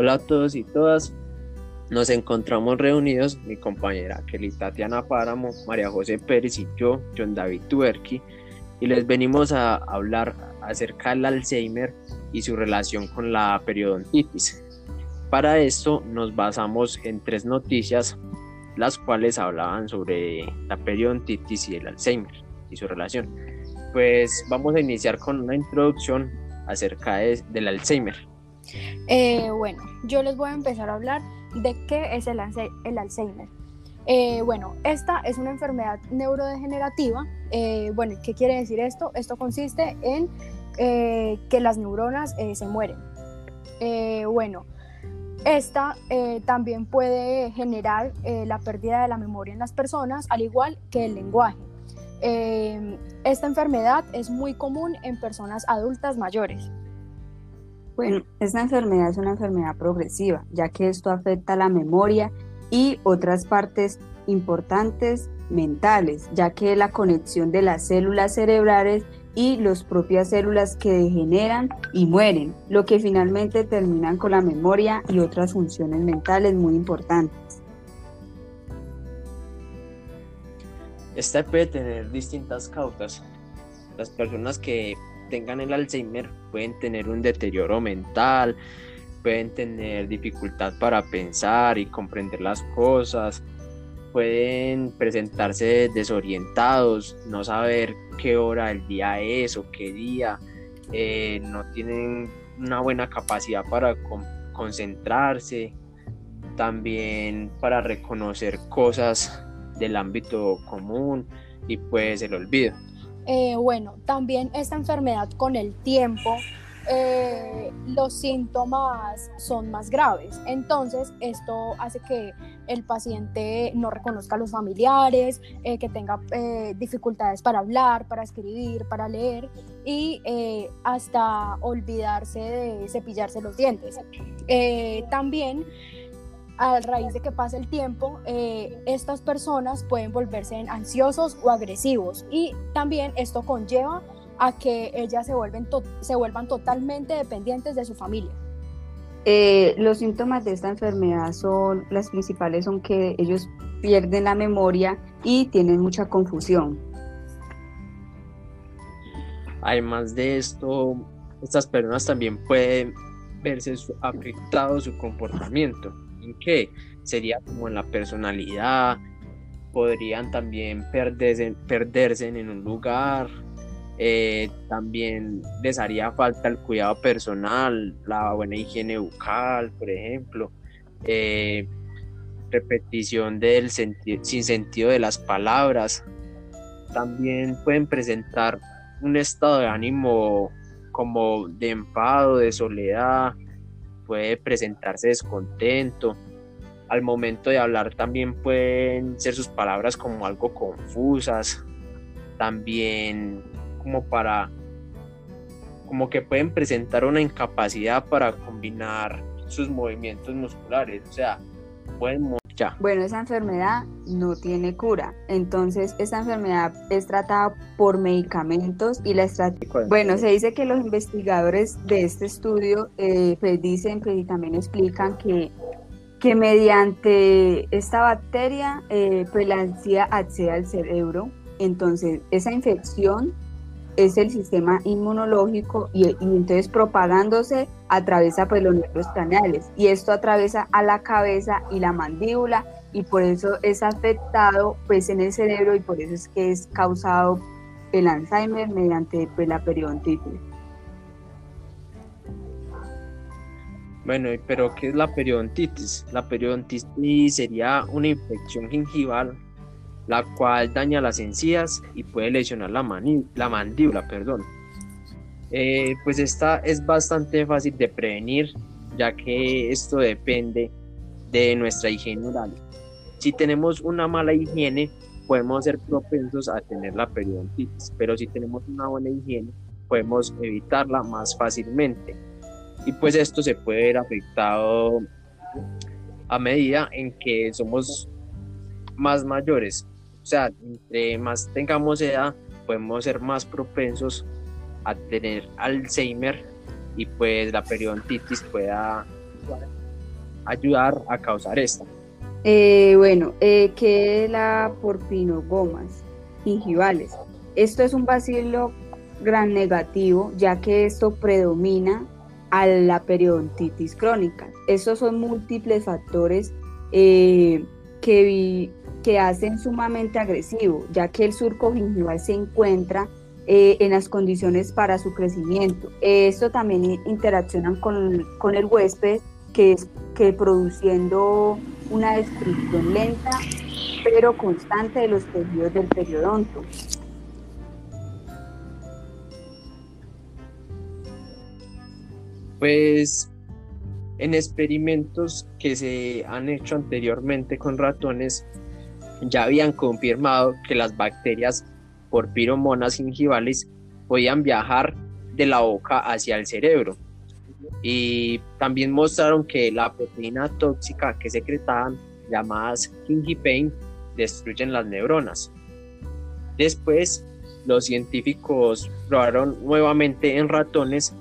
Hola a todos y todas. Nos encontramos reunidos mi compañera Kelly Tatiana Páramo, María José Pérez y yo, John David Tuerqui, y les venimos a hablar acerca del Alzheimer y su relación con la periodontitis. Para esto nos basamos en tres noticias, las cuales hablaban sobre la periodontitis y el Alzheimer y su relación. Pues vamos a iniciar con una introducción acerca del Alzheimer. Eh, bueno, yo les voy a empezar a hablar de qué es el, Alzheimer. Eh, bueno, esta es una enfermedad neurodegenerativa. Eh, bueno, ¿qué quiere decir esto? Esto consiste en que las neuronas se mueren. bueno, esta también puede generar la pérdida de la memoria en las personas, al igual que el lenguaje. esta enfermedad es muy común en personas adultas mayores. Bueno, esta enfermedad es una enfermedad progresiva, ya que esto afecta la memoria y otras partes importantes mentales, ya que la conexión de las células cerebrales y las propias células que degeneran y mueren, lo que finalmente terminan con la memoria y otras funciones mentales muy importantes. Esta puede tener distintas causas. Las personas que tengan el Alzheimer pueden tener un deterioro mental, pueden tener dificultad para pensar y comprender las cosas, pueden presentarse desorientados, no saber qué hora del día es o qué día, eh, no tienen una buena capacidad para concentrarse, también para reconocer cosas del ámbito común y pues el olvido. Eh, bueno, también esta enfermedad con el tiempo, eh, los síntomas son más graves. Entonces, esto hace que el paciente no reconozca a los familiares, eh, que tenga dificultades para hablar, para escribir, para leer y hasta olvidarse de cepillarse los dientes. también a raíz de que pase el tiempo, eh, estas personas pueden volverse ansiosos o agresivos y también esto conlleva a que ellas se, vuelven se vuelvan totalmente dependientes de su familia. Eh, los síntomas de esta enfermedad son, las principales son que ellos pierden la memoria y tienen mucha confusión. Además de esto, estas personas también pueden verse afectado su comportamiento en qué? Sería como en la personalidad, podrían también perderse, perderse en un lugar, eh, también les haría falta el cuidado personal, la buena higiene bucal, por ejemplo, eh, repetición del sin sentido de las palabras. También pueden presentar un estado de ánimo como de enfado, de soledad, puede presentarse descontento. Al momento de hablar también pueden ser sus palabras como algo confusas. También como para como que pueden presentar una incapacidad para combinar sus movimientos musculares, o sea, pueden ya. Bueno, esa enfermedad no tiene cura, entonces esta enfermedad es tratada por medicamentos y la estrategia. Bueno, se dice que los investigadores de este estudio eh, pues dicen pues, y también explican que que mediante esta bacteria eh, pues la ansiedad accede al cerebro, entonces esa infección es el sistema inmunológico y, entonces propagándose atraviesa pues los nervios craneales y esto atraviesa a la cabeza y la mandíbula y por eso es afectado pues en el cerebro y por eso es que es causado el Alzheimer mediante pues la periodontitis. Bueno, pero ¿qué es la periodontitis? La periodontitis sería una infección gingival la cual daña las encías y puede lesionar la, la mandíbula. Perdón. Eh, pues esta es bastante fácil de prevenir, ya que esto depende de nuestra higiene oral. Si tenemos una mala higiene, podemos ser propensos a tener la periodontitis, pero si tenemos una buena higiene, podemos evitarla más fácilmente. Y pues esto se puede ver afectado a medida en que somos más mayores. O sea, entre más tengamos edad, podemos ser más propensos a tener Alzheimer y pues la periodontitis pueda ayudar a causar esta. Eh, bueno, eh, ¿qué es la porpinogomas gingivales? Esto es un bacilo gran negativo, ya que esto predomina a la periodontitis crónica. Estos son múltiples factores eh, que, que hacen sumamente agresivo, ya que el surco gingival se encuentra eh, en las condiciones para su crecimiento. Esto también interacciona con, con el huésped, que es que produciendo una destrucción lenta pero constante de los tejidos del periodonto. Pues en experimentos que se han hecho anteriormente con ratones, ya habían confirmado que las bacterias por piromonas gingivales podían viajar de la boca hacia el cerebro. Y también mostraron que la proteína tóxica que secretaban, llamadas gingipain, destruyen las neuronas. Después, los científicos probaron nuevamente en ratones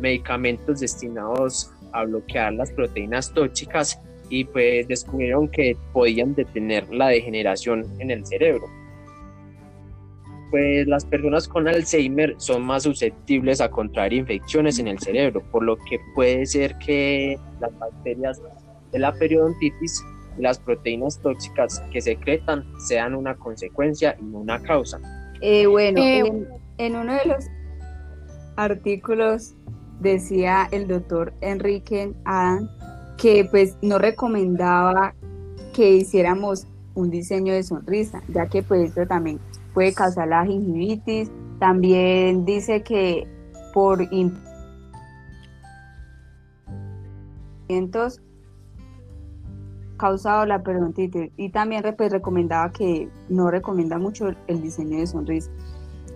medicamentos destinados a bloquear las proteínas tóxicas y pues descubrieron que podían detener la degeneración en el cerebro. Pues las personas con Alzheimer son más susceptibles a contraer infecciones en el cerebro, por lo que puede ser que las bacterias de la periodontitis y las proteínas tóxicas que secretan sean una consecuencia y no una causa. Eh, bueno, eh, en, en uno de los artículos decía el doctor Enrique Adam que pues no recomendaba que hiciéramos un diseño de sonrisa, ya que pues esto también puede causar la gingivitis. También dice que por causado la periodontitis y también pues, recomendaba que no recomienda mucho el diseño de sonrisa.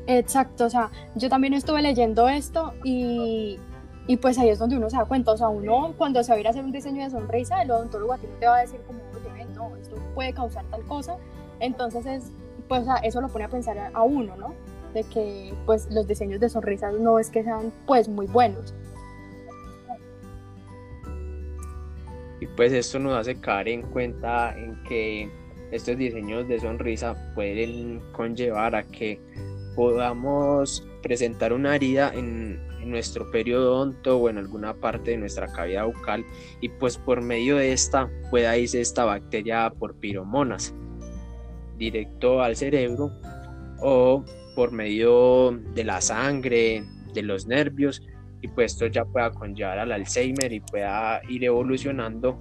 Exacto, o sea, yo también estuve leyendo esto y, y pues ahí es donde uno se da cuenta, o sea, uno cuando se va a ir a hacer un diseño de sonrisa, el odontólogo a ti no te va a decir como, oye, no, esto puede causar tal cosa, entonces es, pues eso lo pone a pensar a, uno, ¿no? De que pues los diseños de sonrisas no es que sean pues muy buenos. Y pues esto nos hace caer en cuenta en que estos diseños de sonrisa pueden conllevar a que podamos presentar una herida en, nuestro periodonto o en alguna parte de nuestra cavidad bucal y pues por medio de esta pueda irse esta bacteria por piromonas directo al cerebro o por medio de la sangre, de los nervios y pues esto ya pueda conllevar al Alzheimer y pueda ir evolucionando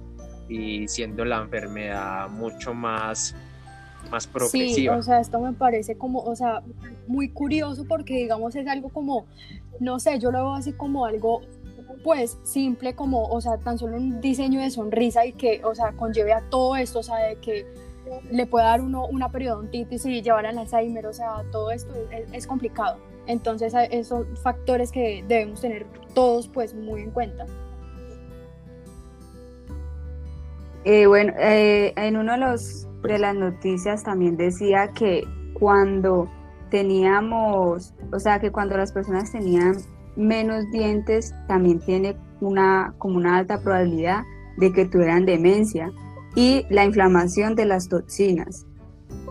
y siendo la enfermedad mucho más más progresiva. Sí, o sea, esto me parece como, o sea, muy curioso porque digamos es algo como, no sé, yo lo veo así como algo pues simple como, o sea, tan solo un diseño de sonrisa y que, o sea, conlleve a todo esto, o sea, de que le pueda dar uno una periodontitis y llevar al Alzheimer, o sea, todo esto es, complicado. Entonces, esos factores que debemos tener todos pues muy en cuenta. Eh, bueno, eh, en uno de los de las noticias también decía que cuando teníamos, o sea, que cuando las personas tenían menos dientes, también tiene una, como una alta probabilidad de que tuvieran demencia y la inflamación de las toxinas.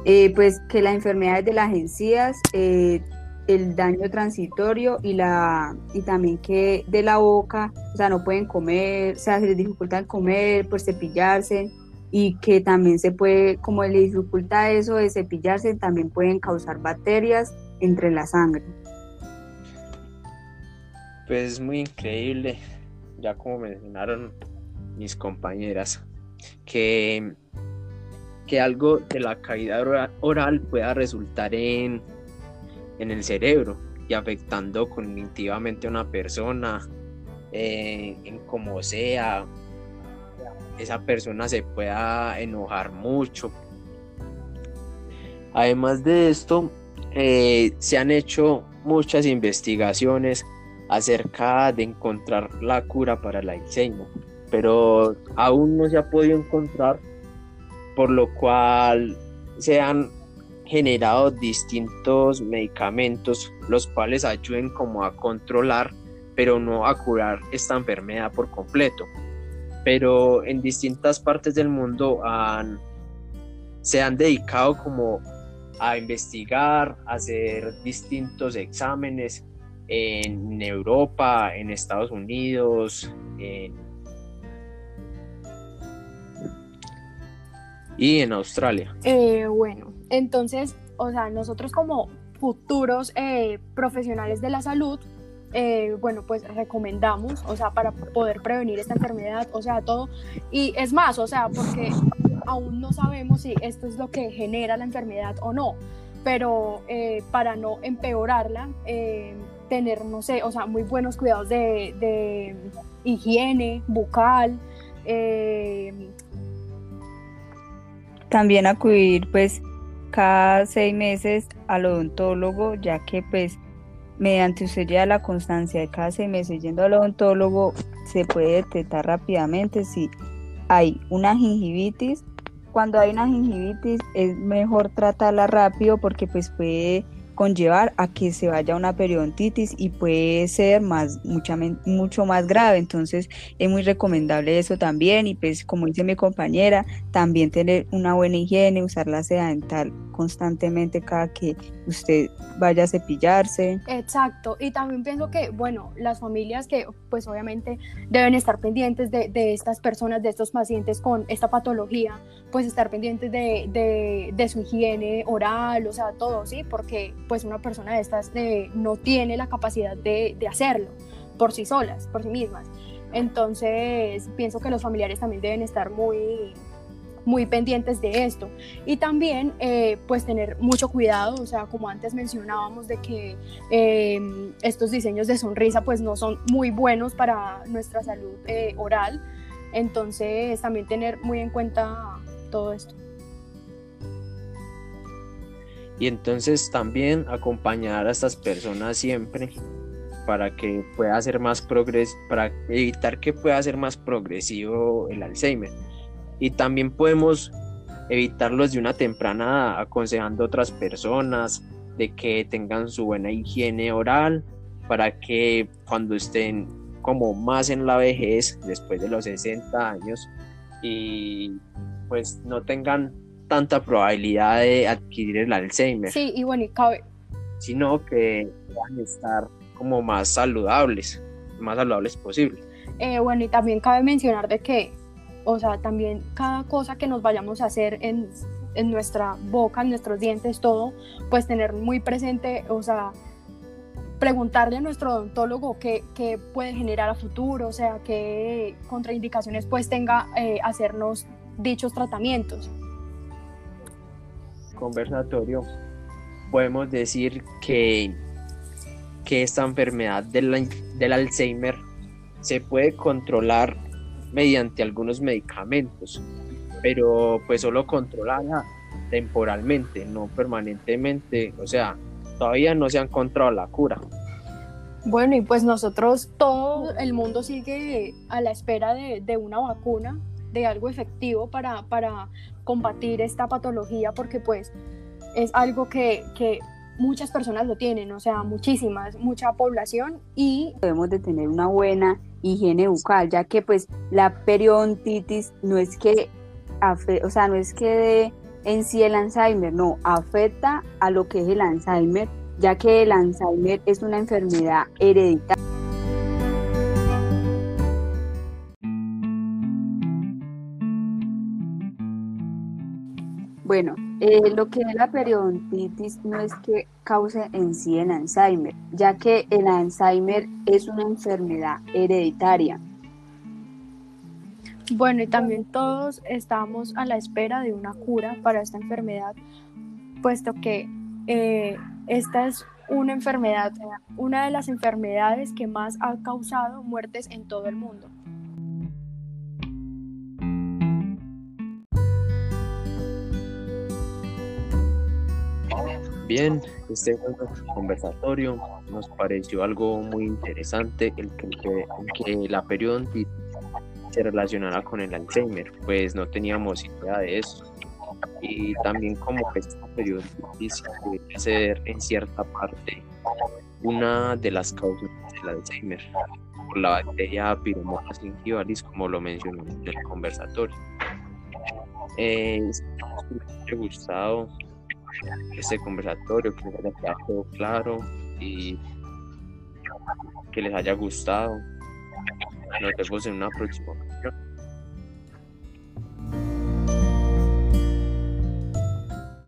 Eh, pues que las enfermedades de las encías, eh, el daño transitorio y, la, y también que de la boca, o sea, no pueden comer, o sea, se les dificulta comer, pues cepillarse, y que también se puede, como le dificulta eso de cepillarse, también pueden causar bacterias entre la sangre. Pues es muy increíble, ya como mencionaron mis compañeras, que, que algo de la cavidad oral pueda resultar en, en el cerebro y afectando cognitivamente a una persona, eh, en como sea, esa persona se pueda enojar mucho. Además de esto, eh, se han hecho muchas investigaciones acerca de encontrar la cura para el Alzheimer, pero aún no se ha podido encontrar, por lo cual se han generado distintos medicamentos los cuales ayuden como a controlar pero no a curar esta enfermedad por completo pero en distintas partes del mundo se han dedicado como a investigar, a hacer distintos exámenes en Europa, en Estados Unidos, y en Australia. Eh, bueno, entonces, o sea, nosotros como futuros eh, profesionales de la salud, eh, bueno, pues recomendamos, o sea, para poder prevenir esta enfermedad, o sea, todo. Y es más, o sea, porque aún no sabemos si esto es lo que genera la enfermedad o no, pero para no empeorarla, tener, no sé, o sea, muy buenos cuidados de, de higiene bucal. También acudir pues cada seis meses al odontólogo, ya que pues mediante usted ya la constancia de cada seis meses yendo al odontólogo se puede detectar rápidamente si hay una gingivitis. Cuando hay una gingivitis es mejor tratarla rápido porque pues puede conllevar a que se vaya una periodontitis y puede ser más, mucha, mucho más grave. Entonces es muy recomendable eso también y pues como dice mi compañera, también tener una buena higiene, usar la seda dental constantemente cada que usted vaya a cepillarse. Exacto, y también pienso que, bueno, las familias que pues obviamente deben estar pendientes de, de estas personas, de estos pacientes con esta patología, pues estar pendientes de, de, de su higiene oral, o sea, todo, ¿sí? Porque pues una persona de estas no tiene la capacidad de, de hacerlo por sí solas, por sí mismas. Entonces, pienso que los familiares también deben estar muy, muy pendientes de esto. Y también, eh, pues, tener mucho cuidado, o sea, como antes mencionábamos, de que em, estos diseños de sonrisa, pues, no son muy buenos para nuestra salud eh, oral. Entonces, también tener muy en cuenta todo esto. Y entonces también acompañar a estas personas siempre para que pueda ser más progres para evitar que pueda ser más progresivo el Alzheimer. Y también podemos evitarlo desde una temprana aconsejando a otras personas de que tengan su buena higiene oral para que cuando estén como más en la vejez, después de los 60 años, y pues no tengan tanta probabilidad de adquirir el Alzheimer. Sí, y bueno, y cabe. Sino que van a estar como más saludables, más saludables posible. Eh, bueno, y también cabe mencionar de que, o sea, también cada cosa que nos vayamos a hacer en, en nuestra boca, en nuestros dientes, todo, pues tener muy presente, o sea, preguntarle a nuestro odontólogo qué, qué, puede generar a futuro, o sea, qué contraindicaciones pues tenga eh, hacernos dichos tratamientos conversatorio podemos decir que, que esta enfermedad del, del Alzheimer se puede controlar mediante algunos medicamentos, pero pues solo controlada temporalmente, no permanentemente, o sea, todavía no se ha encontrado la cura. Bueno, y pues nosotros, todo el mundo sigue a la espera de, de una vacuna, de algo efectivo para, para combatir esta patología porque pues es algo que, que muchas personas lo tienen, o sea, muchísimas, mucha población y debemos de tener una buena higiene bucal, ya que pues la periodontitis no es que, o sea, no es que de en sí el Alzheimer, no, afecta a lo que es el Alzheimer, ya que el Alzheimer es una enfermedad hereditaria. Bueno, eh, lo que es la periodontitis no es que cause en sí el Alzheimer, ya que el Alzheimer es una enfermedad hereditaria. Bueno, y también todos estamos a la espera de una cura para esta enfermedad, puesto que eh, esta es una enfermedad, una de las enfermedades que más ha causado muertes en todo el mundo. Bien, este conversatorio nos pareció algo muy interesante el que, la periodontitis se relacionara con el Alzheimer, pues no teníamos idea de eso. Y también como que esta periodontitis puede ser en cierta parte una de las causas del Alzheimer. por la bacteria Pyromorphas gingivalis, como lo mencionamos en el conversatorio. Eh, espero que les haya gustado este conversatorio, que les haya quedado claro y que les haya gustado. Nos vemos en una próxima ocasión.